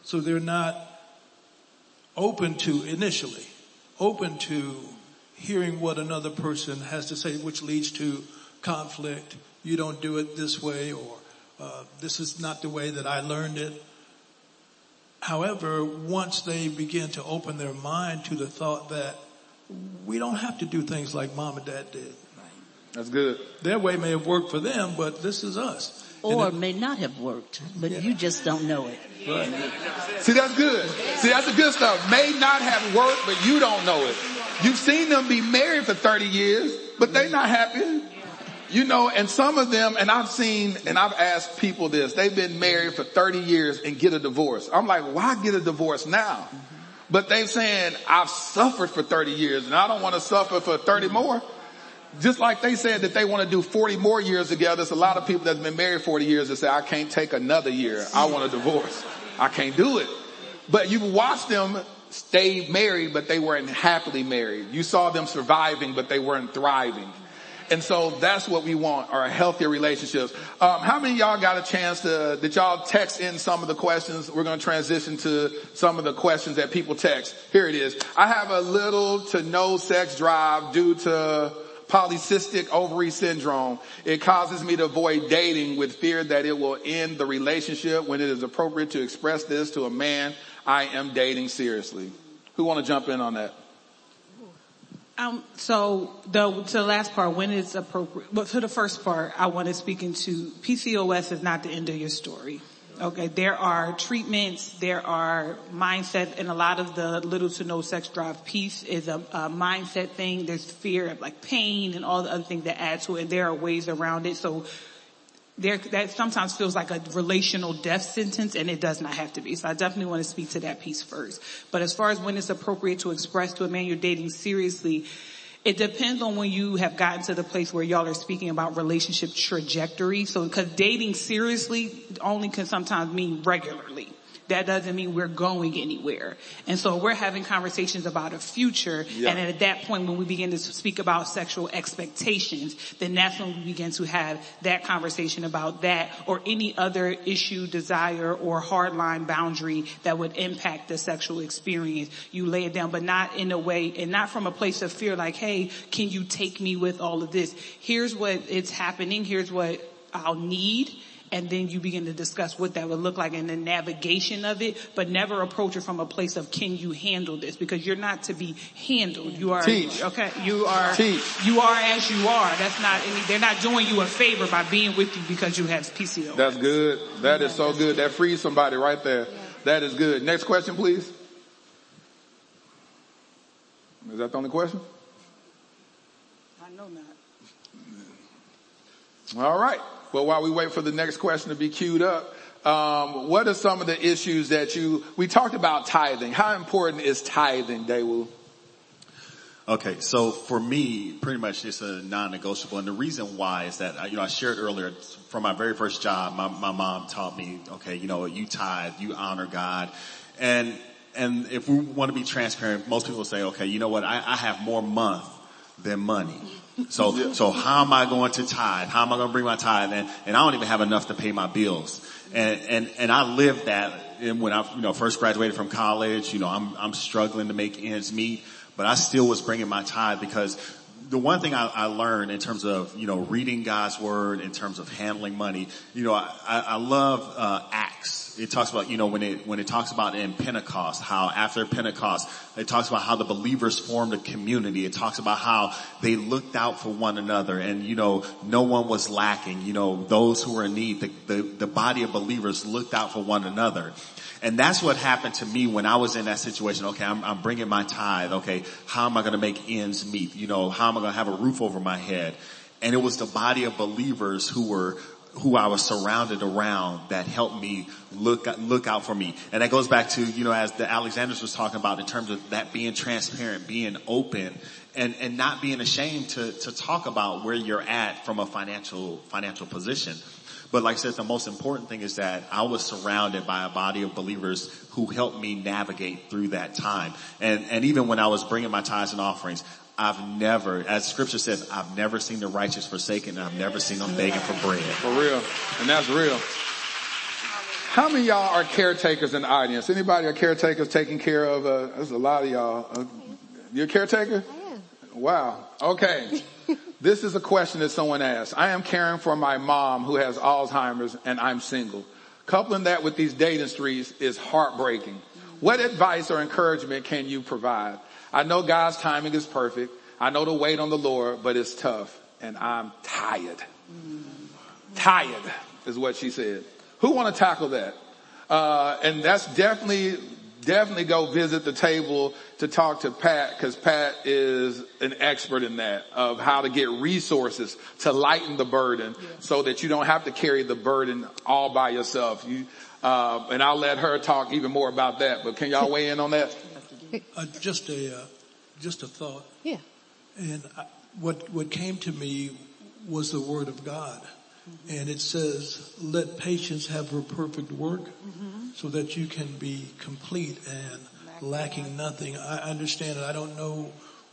So they're not open to initially, open to hearing what another person has to say, which leads to conflict. You don't do it this way or uh, this is not the way that I learned it. However, once they begin to open their mind to the thought that we don't have to do things like mom and dad did. That's good. Their way may have worked for them, but this is us. Or if- may not have worked, but you just don't know it. See, that's good. See, that's the good stuff. May not have worked, but you don't know it. You've seen them be married for 30 years, but they're not happy. You know, and some of them, and I've seen, and I've asked people this, they've been married for 30 years and get a divorce. I'm like, why get a divorce now? But they're saying, I've suffered for 30 years and I don't want to suffer for 30 more. Just like they said that they want to do 40 more years together. There's a lot of people that's been married 40 years that say, I can't take another year. I want a divorce. I can't do it. But you've watched them stay married, but they weren't happily married. You saw them surviving, but they weren't thriving. And so that's what we want our healthier relationships. Um, how many y'all got a chance to, did y'all text in some of the questions? We're going to transition to some of the questions that people text. Here it is. I have a little to no sex drive due to polycystic ovary syndrome. It causes me to avoid dating with fear that it will end the relationship when it is appropriate to express this to a man I am dating seriously. Who want to jump in on that? Um, so the to the last part, when it's appropriate, but to the first part, I want to speak into PCOS is not the end of your story. Okay, there are treatments, there are mindsets, and a lot of the little to no sex drive piece is a, a mindset thing. There's fear of like pain and all the other things that add to it. And there are ways around it. So there, that sometimes feels like a relational death sentence and it does not have to be. So I definitely want to speak to that piece first. But as far as when it's appropriate to express to a man you're dating seriously, it depends on when you have gotten to the place where y'all are speaking about relationship trajectory. So because dating seriously only can sometimes mean regularly. That doesn't mean we're going anywhere. And so we're having conversations about a future. Yeah. And at that point, when we begin to speak about sexual expectations, then that's when we begin to have that conversation about that or any other issue, desire, or hardline boundary that would impact the sexual experience. You lay it down, but not in a way, and not from a place of fear like, hey, can you take me with all of this? Here's what it's happening. Here's what I'll need. And then you begin to discuss what that would look like and the navigation of it, but never approach it from a place of can you handle this? Because you're not to be handled. You are, Teach. okay, you are, Teach. you are as you are. That's not any, they're not doing you a favor by being with you because you have PCO. That's good. That is so good. That frees somebody right there. That is good. Next question, please. Is that the only question? I know not. All right. Well, while we wait for the next question to be queued up, um, what are some of the issues that you, we talked about tithing. How important is tithing, Daewoo? Okay, so for me, pretty much it's a non-negotiable, and the reason why is that you know I shared earlier from my very first job, my my mom taught me, okay, you know, you tithe, you honor God, and and if we want to be transparent, most people say, okay, you know what, I, I have more month than money. So, so how am I going to tithe? How am I going to bring my tithe? And, and I don't even have enough to pay my bills. And, and, and I lived that and when I, you know, first graduated from college, you know, I'm, I'm struggling to make ends meet, but I still was bringing my tithe because the one thing I, I, learned in terms of, you know, reading God's word, in terms of handling money, you know, I, I love, uh, Acts. It talks about, you know, when it, when it talks about in Pentecost, how after Pentecost, it talks about how the believers formed a community. It talks about how they looked out for one another and, you know, no one was lacking. You know, those who were in need, the, the, the body of believers looked out for one another. And that's what happened to me when I was in that situation. Okay, I'm, I'm bringing my tithe. Okay, how am I going to make ends meet? You know, how am I going to have a roof over my head? And it was the body of believers who were who I was surrounded around that helped me look, look out for me. And that goes back to, you know, as the Alexanders was talking about in terms of that being transparent, being open and, and not being ashamed to, to talk about where you're at from a financial, financial position. But like I said, the most important thing is that I was surrounded by a body of believers who helped me navigate through that time. And, and even when I was bringing my tithes and offerings, I've never, as scripture says, I've never seen the righteous forsaken and I've never seen them begging for bread. For real. And that's real. How many y'all are caretakers in the audience? Anybody are caretakers taking care of, uh, there's a lot of y'all. Uh, you're a caretaker? Wow. Okay. This is a question that someone asked. I am caring for my mom who has Alzheimer's and I'm single. Coupling that with these dating streets is heartbreaking. What advice or encouragement can you provide? I know God's timing is perfect. I know to wait on the Lord, but it's tough and I'm tired. Tired is what she said. Who want to tackle that? Uh, and that's definitely definitely go visit the table to talk to Pat because Pat is an expert in that of how to get resources to lighten the burden so that you don't have to carry the burden all by yourself. You, uh, and I'll let her talk even more about that, but can y'all weigh in on that? Uh, just a, uh, just a thought. Yeah. And I, what, what came to me was the word of God. And it says, let patience have her perfect work mm-hmm. so that you can be complete and lacking nothing. I understand it. I don't know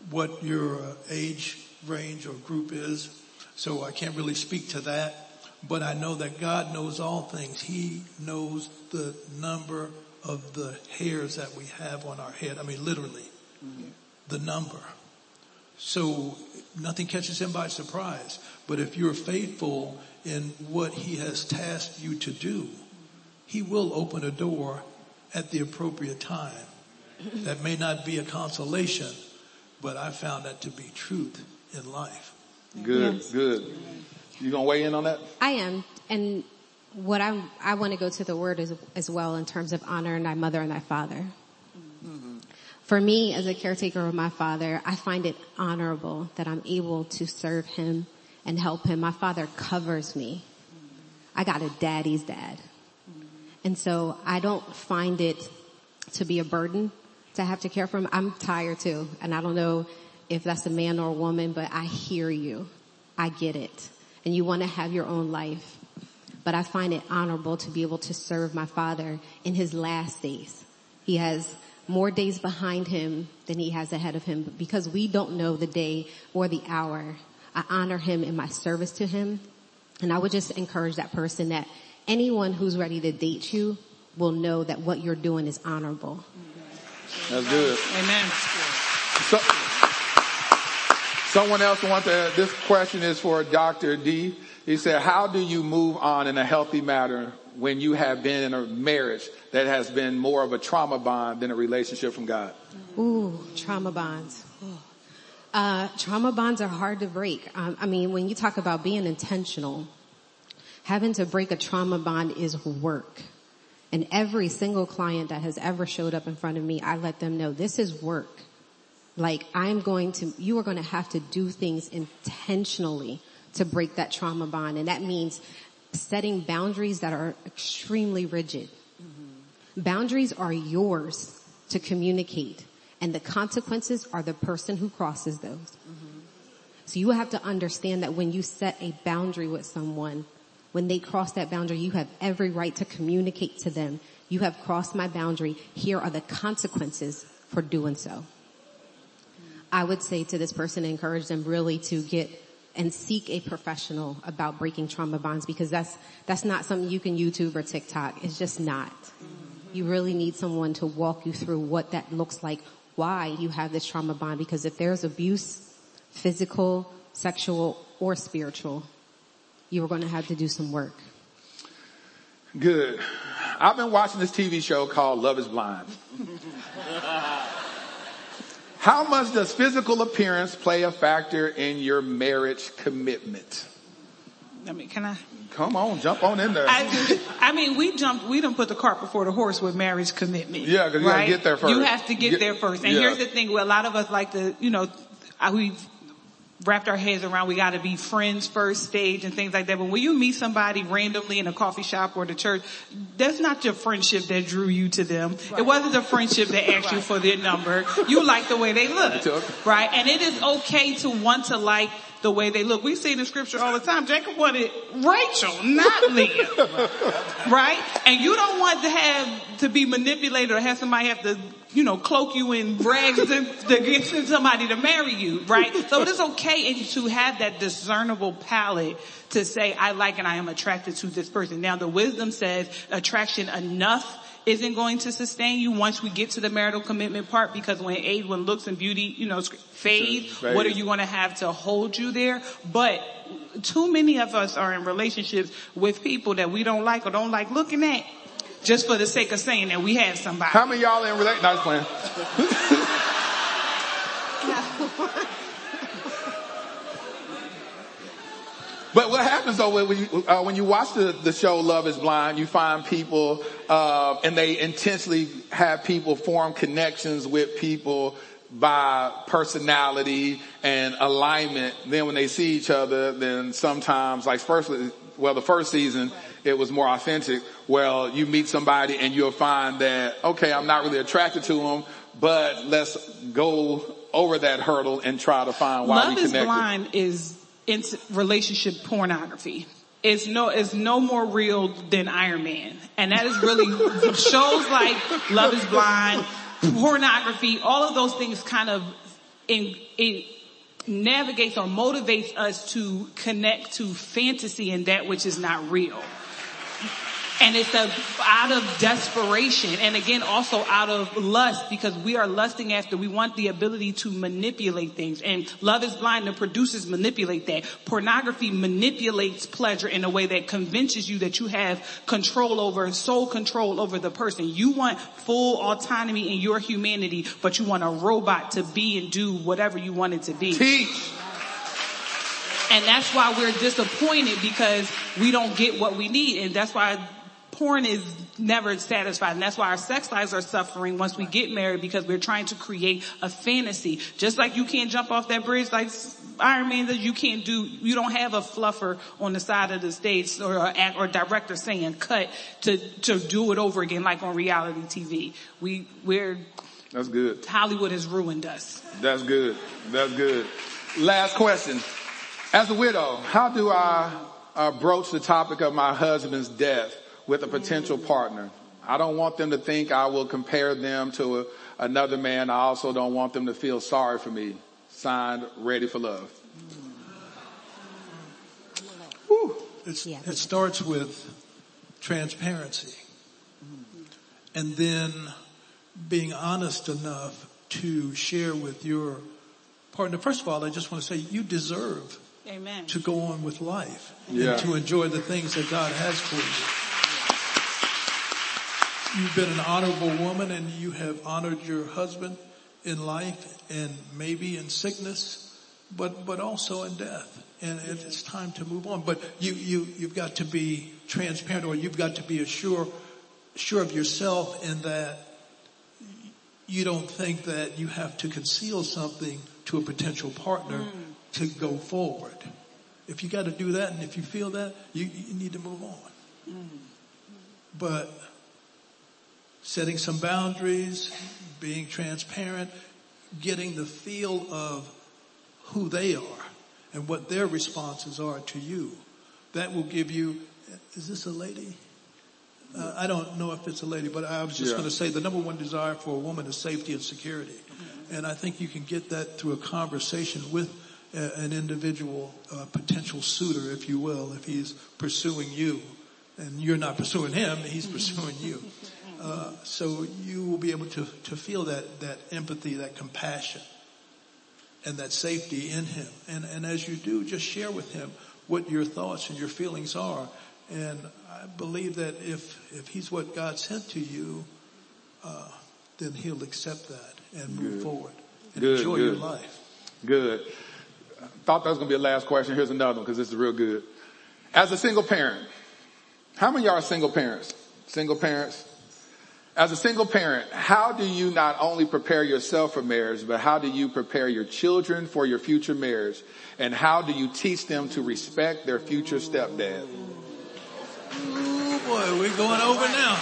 what your uh, age range or group is, so I can't really speak to that. But I know that God knows all things. He knows the number of the hairs that we have on our head. I mean, literally, mm-hmm. the number. So nothing catches him by surprise. But if you're faithful in what he has tasked you to do, he will open a door at the appropriate time. That may not be a consolation, but I found that to be truth in life. Good, yes. good. You gonna weigh in on that? I am. And what I I want to go to the word as as well in terms of honor thy mother and thy father. Mm-hmm. For me, as a caretaker of my father, I find it honorable that I'm able to serve him and help him. My father covers me. I got a daddy's dad. And so I don't find it to be a burden to have to care for him. I'm tired too. And I don't know if that's a man or a woman, but I hear you. I get it. And you want to have your own life. But I find it honorable to be able to serve my father in his last days. He has more days behind him than he has ahead of him because we don't know the day or the hour I honor him in my service to him. And I would just encourage that person that anyone who's ready to date you will know that what you're doing is honorable. That's good. Amen. So, someone else wants to, this question is for Dr. D. He said, how do you move on in a healthy manner when you have been in a marriage that has been more of a trauma bond than a relationship from God? Ooh, trauma bonds. Uh, trauma bonds are hard to break. Um, I mean, when you talk about being intentional, having to break a trauma bond is work. And every single client that has ever showed up in front of me, I let them know this is work. Like I'm going to, you are going to have to do things intentionally to break that trauma bond. And that means setting boundaries that are extremely rigid. Mm-hmm. Boundaries are yours to communicate and the consequences are the person who crosses those. Mm-hmm. So you have to understand that when you set a boundary with someone, when they cross that boundary, you have every right to communicate to them. You have crossed my boundary. Here are the consequences for doing so. I would say to this person, encourage them really to get and seek a professional about breaking trauma bonds because that's, that's not something you can YouTube or TikTok. It's just not. You really need someone to walk you through what that looks like, why you have this trauma bond because if there's abuse physical, sexual, or spiritual, you are going to have to do some work. Good. I've been watching this TV show called Love is Blind. How much does physical appearance play a factor in your marriage commitment? I mean, can I? Come on, jump on in there. I, I mean, we jumped, we don't put the cart before the horse with marriage commitment. Yeah, 'cause you gotta get there first. You have to get, Get- there first. And yeah. here's the thing, where a lot of us like to, you know, we've wrapped our heads around we gotta be friends first stage and things like that. But when you meet somebody randomly in a coffee shop or the church, that's not your friendship that drew you to them. It wasn't the friendship that asked you for their number. You like the way they look. Right? And it is okay to want to like the way they look. We see in the scripture all the time, Jacob wanted Rachel, not Leah. right? And you don't want to have to be manipulated or have somebody have to, you know, cloak you in rags to, to get somebody to marry you, right? So it is okay to have that discernible palette to say, I like and I am attracted to this person. Now the wisdom says attraction enough isn't going to sustain you once we get to the marital commitment part because when age, when looks and beauty, you know, fade, Fade. what are you going to have to hold you there? But too many of us are in relationships with people that we don't like or don't like looking at just for the sake of saying that we have somebody. How many of y'all in relate? No, I was playing. But what happens though when you uh, when you watch the, the show Love Is Blind, you find people uh, and they intentionally have people form connections with people by personality and alignment. Then when they see each other, then sometimes like first, well the first season it was more authentic. Well, you meet somebody and you'll find that okay, I'm not really attracted to them, but let's go over that hurdle and try to find why Love we is connected. blind is in relationship pornography. It's no, it's no more real than Iron Man. And that is really shows like Love is Blind, pornography, all of those things kind of in, it navigates or motivates us to connect to fantasy and that which is not real. And it's a, out of desperation and again also out of lust because we are lusting after, we want the ability to manipulate things and love is blind and producers manipulate that. Pornography manipulates pleasure in a way that convinces you that you have control over, sole control over the person. You want full autonomy in your humanity, but you want a robot to be and do whatever you want it to be. Teach. And that's why we're disappointed because we don't get what we need. And that's why porn is never satisfied. And that's why our sex lives are suffering once we get married because we're trying to create a fantasy. Just like you can't jump off that bridge like Iron Man does, you can't do, you don't have a fluffer on the side of the stage or a act or director saying cut to, to do it over again like on reality TV. We, we're, That's good. Hollywood has ruined us. That's good. That's good. Last question. As a widow, how do I uh, broach the topic of my husband's death with a potential partner? I don't want them to think I will compare them to a, another man. I also don't want them to feel sorry for me. Signed, ready for love. It's, Yeah. It starts with transparency and then being honest enough to share with your partner. First of all, I just want to say you deserve Amen. to go on with life Yeah. and to enjoy the things that God has for you. You've been an honorable woman and you have honored your husband in life and maybe in sickness, but, but also in death. And it- it's time to move on. But you, you, you've got to be transparent or you've got to be assure, sure of yourself in that you don't think that you have to conceal something to a potential partner hmm. to go forward. If you got to do that and if you feel that, you, you need to move on. Hmm. But setting some boundaries, being transparent, getting the feel of who they are and what their responses are to you, that will give you, is this a lady? Uh, I don't know if it's a lady, but I was just Yeah. going to say the number one desire for a woman is safety and security. And I think you can get that through a conversation with a, an individual, uh, potential suitor, if you will, if he's pursuing you. And you're not pursuing him, he's pursuing you. Uh, so you will be able to, to feel that, that empathy, that compassion. and that safety in him. And, and as you do, just share with him what your thoughts and your feelings are. And I believe that if, if he's what God sent to you, uh, then he'll accept that and move Good. forward and Good, enjoy good. your life. Good. Thought that was going to be the last question. Here's another one because this is real good. As a single parent, how many of y'all are single parents? Single parents? As a single parent, how do you not only prepare yourself for marriage, but how do you prepare your children for your future marriage? And how do you teach them to respect their future stepdad? Oh boy, we're going over now.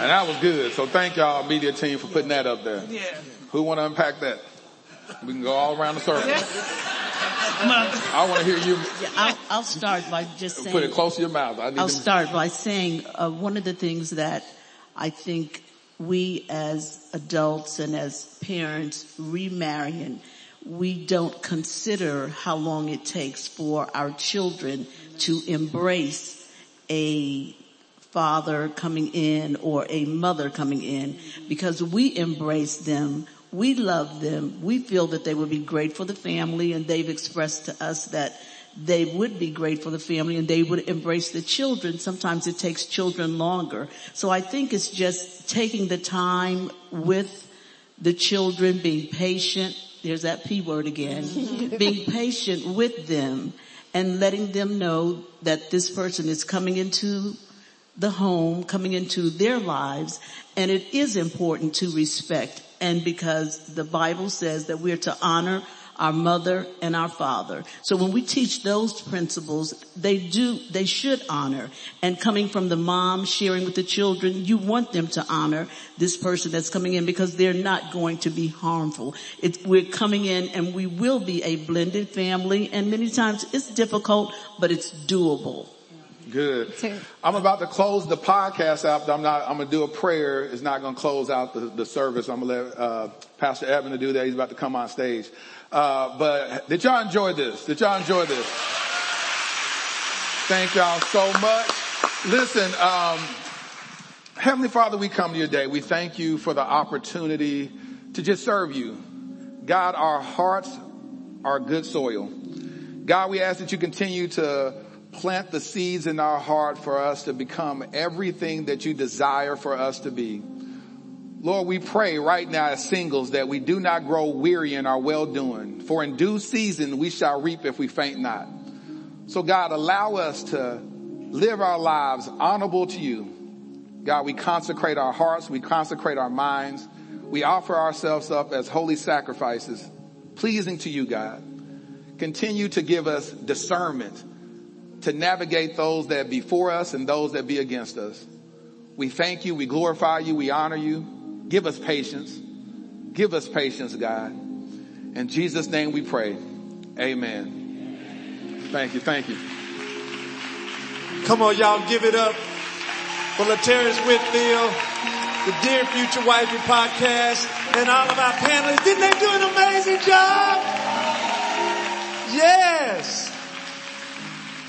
And that was good. So thank y'all media team for putting that up there. Yeah. Who want to unpack that? We can go all around the circle. I want to hear you Yeah, I'll, I'll start by just saying. put it close to your mouth. I need I'll to- start by saying uh, one of the things that I think we as adults and as parents remarrying, we don't consider how long it takes for our children to embrace a father coming in or a mother coming in because we embrace them. We love them. We feel that they would be great for the family and they've expressed to us that they would be great for the family and they would embrace the children. Sometimes it takes children longer. So I think it's just taking the time with the children, being patient. There's that P word again. being patient with them and letting them know that this person is coming into the home, coming into their lives. And it is important to respect. And because the Bible says that we're to honor our mother and our father. So when we teach those principles, they do, they should honor. And coming from the mom sharing with the children, you want them to honor this person that's coming in because they're not going to be harmful. We're coming in and we will be a blended family and many times it's difficult, but it's doable. Good. I'm about to close the podcast out. but I'm not, I'm to do a prayer. It's not to close out the, the service. I'm to let, uh, Pastor Evan to do that. He's about to come on stage. Uh, but did y'all enjoy this? Did y'all enjoy this? Thank y'all so much. Listen, um, Heavenly Father, we come to you today. We thank you for the opportunity to just serve you. God, our hearts are good soil. God, we ask that you continue to plant the seeds in our heart for us to become everything that you desire for us to be. Lord, we pray right now as singles that we do not grow weary in our well doing, for in due season we shall reap if we faint not. So God, allow us to live our lives honorable to you. God, we consecrate our hearts, we consecrate our minds, we offer ourselves up as holy sacrifices, pleasing to you, God. Continue to give us discernment to navigate those that be for us and those that be against us. We thank you, we glorify you, we honor you. Give us patience. Give us patience, God. In Jesus' name we pray. Amen. Thank you, thank you. Come on, y'all, give it up for Laterras Whitfield, the Dear Future Wifey podcast, and all of our panelists. Didn't they do an amazing job? Yes.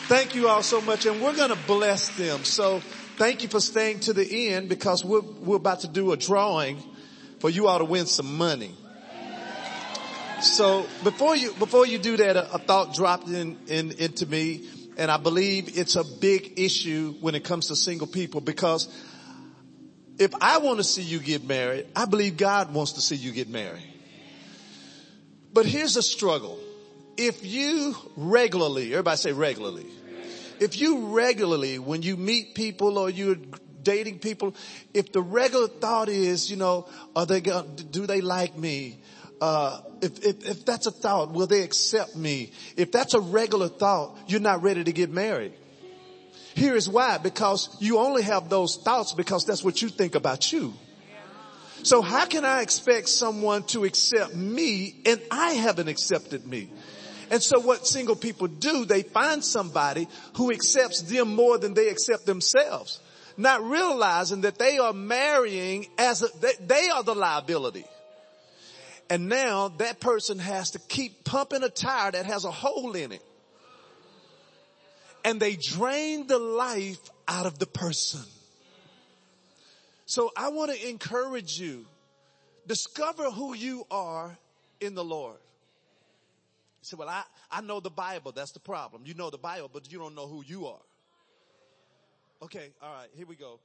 Thank you all so much, and we're going to bless them. So thank you for staying to the end because we're, we're about to do a drawing for you all to win some money. So before you, before you do that, a, a thought dropped in, in, into me and I believe it's a big issue when it comes to single people because if I want to see you get married, I believe God wants to see you get married. But here's a struggle. If you regularly, everybody say regularly, if you regularly, when you meet people or you're dating people, if the regular thought is, you know, are they going, do they like me? Uh, if, if, if that's a thought, will they accept me? If that's a regular thought, you're not ready to get married. Here is why, because you only have those thoughts because that's what you think about you. So how can I expect someone to accept me and I haven't accepted me? And so what single people do, they find somebody who accepts them more than they accept themselves. Not realizing that they are marrying as a, they, they are the liability. And now that person has to keep pumping a tire that has a hole in it. And they drain the life out of the person. So I want to encourage you, discover who you are in the Lord. You say, well, I, I know the Bible. That's the problem. You know the Bible, but you don't know who you are. Okay. All right. Here we go.